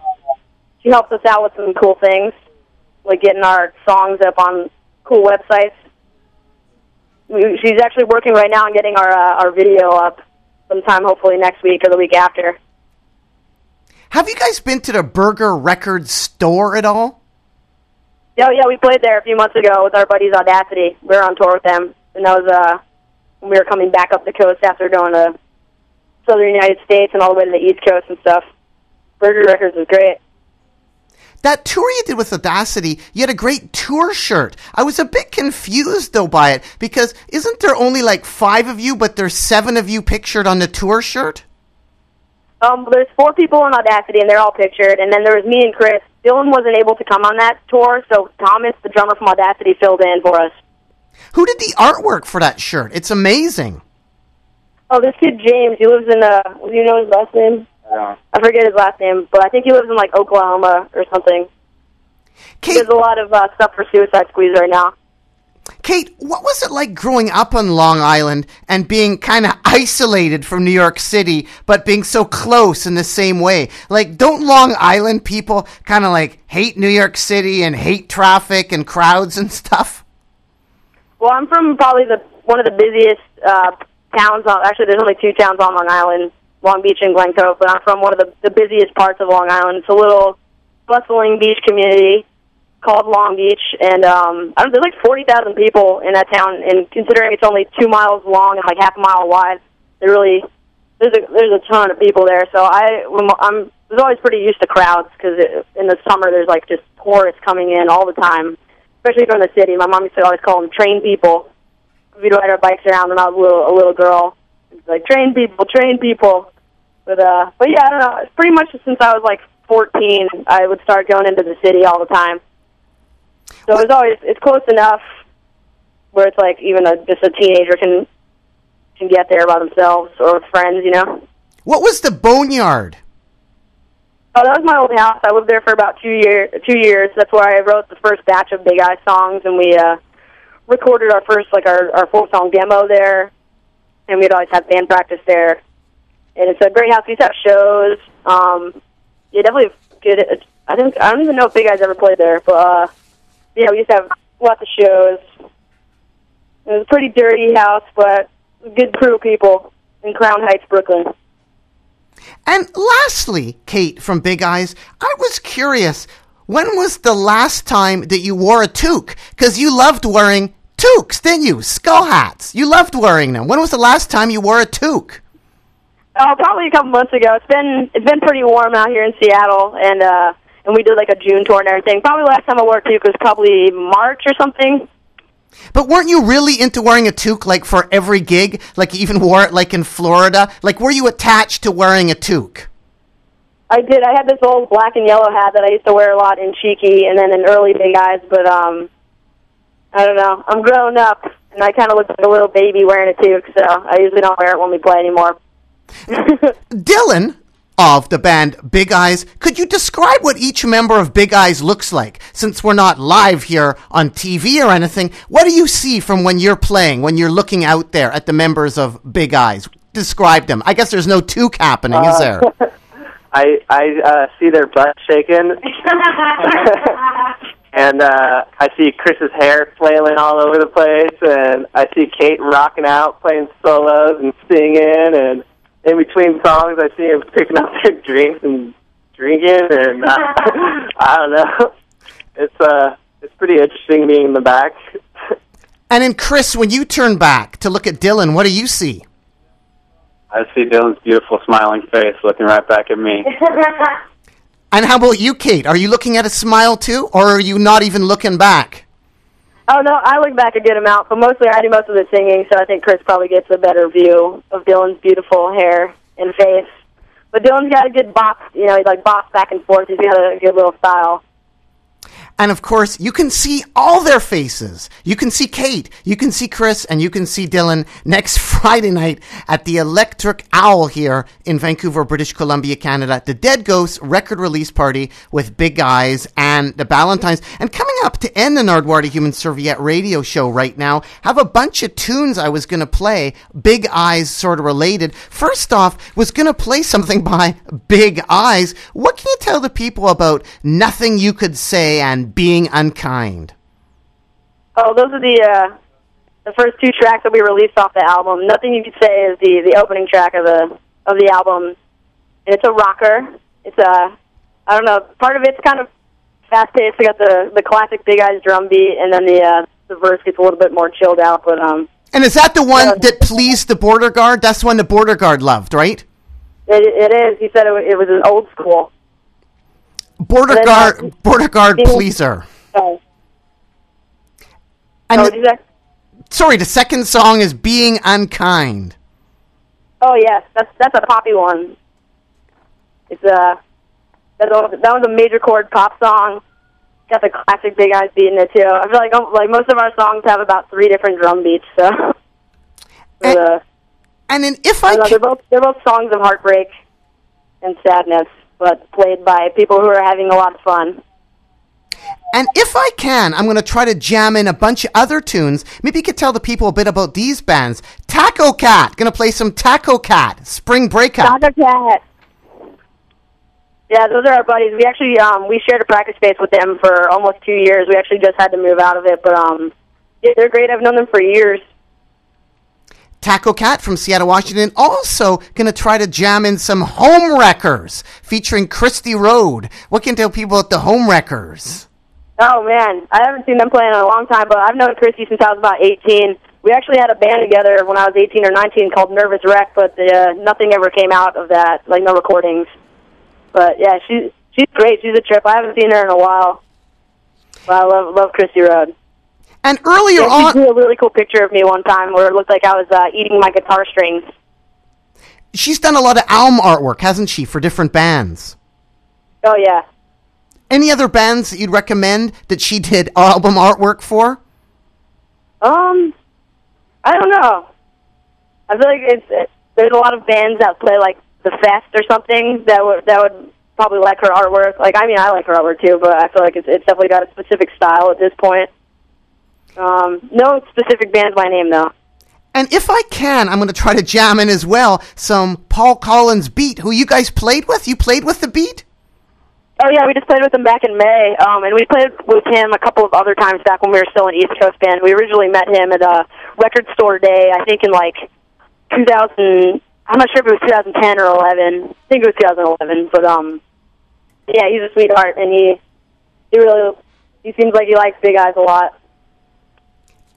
Speaker 4: she helps us out with some cool things, like getting our songs up on cool websites. We- She's actually working right now on getting our uh, our video up sometime, hopefully next week or the week after.
Speaker 1: Have you guys been to the Burger Records store at all?
Speaker 4: Yeah, yeah, we played there a few months ago with our buddies Audacity. We were on tour with them, and that was uh when we were coming back up the coast after going to southern United States and all the way to the East Coast and stuff. Burger Records was great.
Speaker 1: That tour you did with Audacity, you had a great tour shirt. I was a bit confused though by it because isn't there only like five of you, but there's seven of you pictured on the tour shirt?
Speaker 4: Um, there's four people on Audacity, and they're all pictured. And then there was me and Chris. Dylan wasn't able to come on that tour, so Thomas, the drummer from Audacity, filled in for us.
Speaker 1: Who did the artwork for that shirt? It's amazing.
Speaker 4: Oh, this kid James, he lives in uh, you know his last name?
Speaker 6: Yeah.
Speaker 4: I forget his last name, but I think he lives in like Oklahoma or something. He
Speaker 1: Kate,
Speaker 4: does a lot of uh, stuff for Suicide Squeeze right now.
Speaker 1: Kate, what was it like growing up on Long Island and being kind of isolated from New York City, but being so close in the same way? Like, don't Long Island people kind of like hate New York City and hate traffic and crowds and [laughs] stuff?
Speaker 4: Well, I'm from probably the one of the busiest uh, towns. On, actually, there's only two towns on Long Island, Long Beach and Glen Cove. But I'm from one of the, the busiest parts of Long Island. It's a little bustling beach community called Long Beach, and um, I don't, there's like 40,000 people in that town. And considering it's only two miles long and like half a mile wide, there really there's a there's a ton of people there. So I I'm I was always pretty used to crowds because in the summer there's like just tourists coming in all the time, especially from the city. My mom used to always call them train people. We'd ride our bikes around when I was a little a little girl. It's like train people, train people. But uh, but yeah, I don't know. It's pretty much since I was like 14, I would start going into the city all the time. So it's always it's close enough where it's like even a just a teenager can can get there by themselves or with friends, you know.
Speaker 1: What was the boneyard?
Speaker 4: Oh, that was my old house. I lived there for about two year two years. That's where I wrote the first batch of Big Eye songs, and we uh, recorded our first like our our full song demo there. And we'd always have band practice there. And it's a great house. We used have shows. Um, yeah, definitely good. I think I don't even know if Big Eyes ever played there, but uh, yeah, we used to have lots of shows. It was a pretty dirty house, but good crew of people in Crown Heights, Brooklyn.
Speaker 1: And lastly, Kate from Big Eyes, I was curious. When was the last time that you wore a toque? Because you loved wearing toques, didn't you? Skull hats. You loved wearing them. When was the last time you wore a toque?
Speaker 4: Oh, probably a couple months ago. It's been it's been pretty warm out here in Seattle, and uh, and we did like a June tour and everything. Probably last time I wore a toque was probably March or something.
Speaker 1: But weren't you really into wearing a toque like for every gig? Like you even wore it like in Florida? Like were you attached to wearing a toque?
Speaker 4: I did. I had this old black and yellow hat that I used to wear a lot in Cheeky and then in early Big Eyes, but um, I don't know. I'm grown up, and I kind of look like a little baby wearing a toque, so I usually don't wear it when we play anymore. [laughs]
Speaker 1: Dylan of the band Big Eyes, could you describe what each member of Big Eyes looks like? Since we're not live here on TV or anything, what do you see from when you're playing, when you're looking out there at the members of Big Eyes? Describe them. I guess there's no toque happening, is there? [laughs]
Speaker 5: I I uh, see their butt shaking, [laughs] and uh, I see Chris's hair flailing all over the place, and I see Kate rocking out, playing solos and singing, and in between songs, I see him picking up [laughs] their drinks and drinking, and uh, [laughs] I don't know. It's uh, it's pretty interesting being in the back. [laughs]
Speaker 1: And then, Chris, when you turn back to look at Dylan, what do you see?
Speaker 6: I see Dylan's beautiful smiling face looking right back at me.
Speaker 1: And how about you, Kate? Are you looking at a smile too, or are you not even looking back?
Speaker 4: Oh no, I look back a good amount, but mostly I do most of the singing, so I think Chris probably gets a better view of Dylan's beautiful hair and face. But Dylan's got a good box, you know, he like box back and forth. He's got a good little style.
Speaker 1: And of course, you can see all their faces. You can see Kate, you can see Chris, and you can see Dylan next [laughs] Friday night at the Electric Owl here in Vancouver, British Columbia, Canada. The Dead Ghosts record release party with Big Eyes and the Ballantynes. And coming up to end the Nardwuar Human Serviette radio show right now, have a bunch of tunes I was going to play, Big Eyes sort of related. First off, was going to play something by Big Eyes. What can you tell the people about Nothing You Could Say and Being Unkind?
Speaker 4: Oh, those are the uh, the first two tracks that we released off the album. Nothing you could say is the the opening track of the of the album. And it's a rocker. It's a I don't know. Part of it's kind of fast paced. We got the the classic Big Eyes drum beat, and then the uh, the verse gets a little bit more chilled out. But um,
Speaker 1: And is that the
Speaker 4: Yeah.
Speaker 1: one that pleased the border guard? That's the one the border guard loved, right?
Speaker 4: it, it is. He said it, it was an old school.
Speaker 1: Border
Speaker 4: then, uh,
Speaker 1: guard, border guard pleaser.
Speaker 4: Oh,
Speaker 1: And
Speaker 4: oh,
Speaker 1: the- sorry, the second song is being unkind.
Speaker 4: Oh yes, that's that's a poppy one. It's a that was, that was a major chord pop song. Got the classic Big Eyes beat in it too. I feel like um, like most of our songs have about three different drum beats. So, [laughs]
Speaker 1: And-
Speaker 4: uh,
Speaker 1: And then if
Speaker 4: I
Speaker 1: I
Speaker 4: know, they're both they're both songs of heartbreak and sadness, but played by people who are having a lot of fun.
Speaker 1: and if I can, I'm going to try to jam in a bunch of other tunes. Maybe you could tell the people a bit about these bands. Tacocat, going to play some Tacocat, Spring Breakup.
Speaker 4: Taco Cat. Yeah, those are our buddies. We actually um we shared a practice space with them for almost two years. We actually just had to move out of it, but um yeah, they're great. I've known them for years.
Speaker 1: Tacocat from Seattle, Washington. Also going to try to jam in some Home Wreckers featuring Christy Road. What can you tell people about the Home Wreckers?
Speaker 4: Oh man, I haven't seen them play in a long time, but I've known Christy since I was about 18. We actually had a band together when I was 18 or 19 called Nervous Wreck, but uh, nothing ever came out of that, like no recordings. But yeah, she's she's great. She's a trip. I haven't seen her in a while. But I love love Christy Road.
Speaker 1: And earlier
Speaker 4: Yeah, she
Speaker 1: on,
Speaker 4: drew a really cool picture of me one time where it looked like I was uh, eating my guitar strings.
Speaker 1: she's done a lot of album artwork, hasn't she, for different bands?
Speaker 4: Oh yeah.
Speaker 1: Any other bands that you'd recommend that she did [laughs] album artwork for?
Speaker 4: Um, I don't know. I feel like it's it, there's a lot of bands that play like the fest or something that would that would probably like her artwork. Like I mean, I like her artwork too, but I feel like it's it's definitely got a specific style at this point. Um, no specific bands by name though.
Speaker 1: And if I can, I'm going to try to jam in as well some Paul Collins beat. Who you guys played with? You played with the beat?
Speaker 4: Oh yeah, we just played with him back in May, um, and we played with him a couple of other times back when we were still an East Coast band. We originally met him at a record store day, I think in like 2000. I'm not sure if it was 2010 or 11. I think it was 2011, but um, yeah, he's a sweetheart, and he he really he seems like he likes Big Eyes a lot.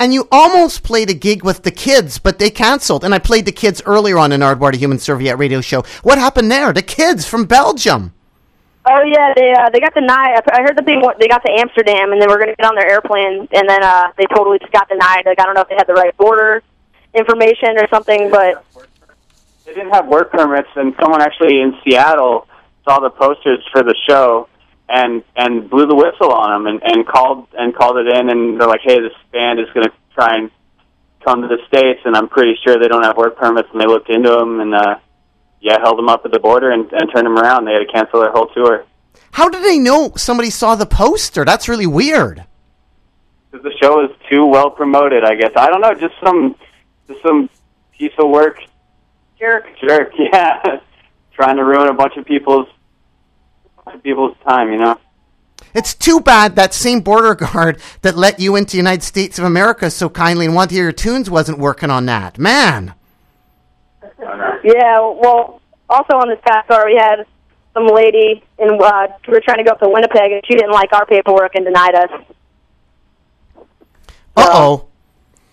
Speaker 1: And you almost played a gig with the kids, but they canceled. And I played the kids earlier on Nardwuar, to Human Serviette radio show. What happened there? The kids from Belgium.
Speaker 4: Oh yeah, they uh, they got denied. I I heard that they they got to Amsterdam and they were going to get on their airplane, and then uh, they totally just got denied. Like I don't know if they had the right border information or something, but
Speaker 6: They didn't have work permits, and someone actually in Seattle saw the posters for the show and and blew the whistle on them and, and called and called it in, and they're like, "Hey, this band is going to try and come to the states, and I'm pretty sure they don't have work permits." And they looked into them and uh, yeah, held them up at the border and, and turned them around. They had to cancel their whole tour
Speaker 1: How did they know somebody saw the poster? That's really weird.
Speaker 6: the show is too well promoted. I guess I don't know, just some just some piece of work
Speaker 4: jerk.
Speaker 6: jerk, [laughs] yeah, trying to ruin a bunch of people's people's time. You know.
Speaker 1: It's too bad that same border guard that let you into the United States of America so kindly and wanted to hear your tunes wasn't working on that. Man.
Speaker 4: Yeah, well, also on this past tour, we had some lady, and uh, we were trying to go up to Winnipeg, and she didn't like our paperwork and denied us.
Speaker 1: Uh oh.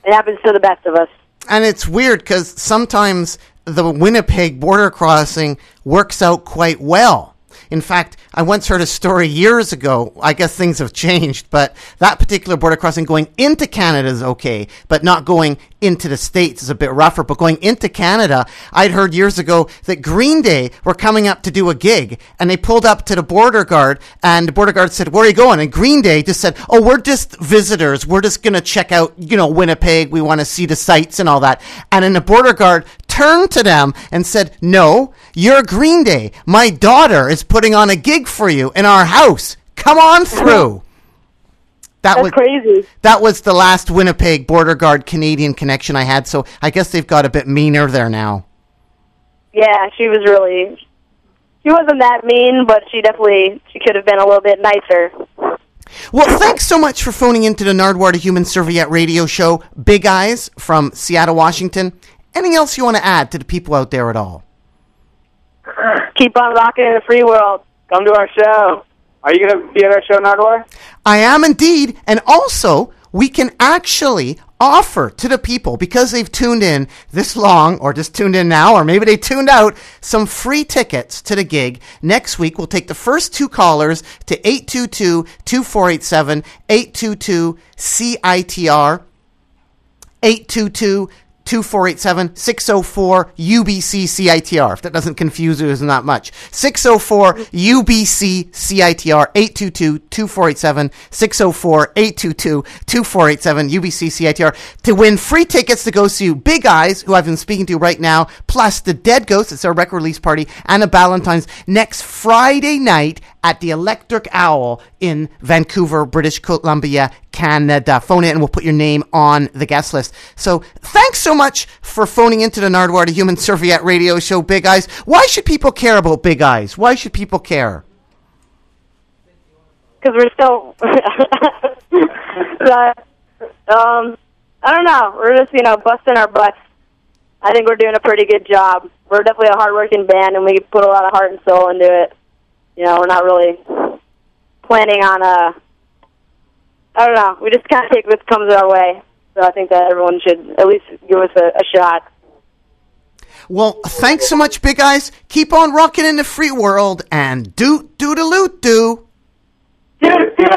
Speaker 4: It happens to the best of us.
Speaker 1: And it's weird because sometimes the Winnipeg border crossing works out quite well. In fact, I once heard a story years ago. I guess things have changed, but that particular border crossing going into Canada is okay, but not going into the States is a bit rougher. But going into Canada, I'd heard years ago that Green Day were coming up to do a gig and they pulled up to the border guard and the border guard said, where are you going? And Green Day just said, oh, we're just visitors. We're just going to check out, you know, Winnipeg. We want to see the sights and all that. And then the border guard turned to them and said, no, you're Green Day. My daughter is putting on a gig for you in our house. Come on through. [laughs] That
Speaker 4: That's
Speaker 1: was
Speaker 4: crazy.
Speaker 1: that was the last Winnipeg border guard Canadian connection I had. So I guess they've got a bit meaner there now.
Speaker 4: Yeah, she was really. She wasn't that mean, but she definitely she could have been a little bit nicer.
Speaker 1: Well, thanks so much for phoning into the Nardwuar to Human Serviette radio show, Big Eyes from Seattle, Washington. Anything else you want to add to the people out there at all? [clears throat]
Speaker 4: Keep on rocking in the free world.
Speaker 6: Come to our show. Are you going to be at our show, Nardwuar?
Speaker 1: I am indeed. And also, we can actually offer to the people, because they've tuned in this long, or just tuned in now, or maybe they tuned out, some free tickets to the gig. Next week, we'll take the first two callers to 822 2487 822 CITR 822 2487 604 UBC CITR. If that doesn't confuse you, it's not much. 604 UBC CITR 822 2487 604 822 2487 UBC CITR to win free tickets to go see Big Eyes, who I've been speaking to right now, plus the Dead Ghosts. It's our record release party, and the Ballantynes next Friday night at the Electric Owl in Vancouver, British Columbia, Canada. Phone in and we'll put your name on the guest list. So thanks so much for phoning into the Nardwuar to Human Serviette radio show, Big Eyes. Why should people care about Big Eyes? Why should people care?
Speaker 4: because we're still. [laughs] but, um, I don't know. We're just you know busting our butts. I think we're doing a pretty good job. We're definitely a hardworking band, and we put a lot of heart and soul into it. You know, we're not really planning on uh I don't know. We just kind of take what comes our way. So I think that everyone should at least give us a, a shot.
Speaker 1: Well, thanks so much, Big Eyes. Keep on rocking in the free world and do do the loot do.
Speaker 4: Do do.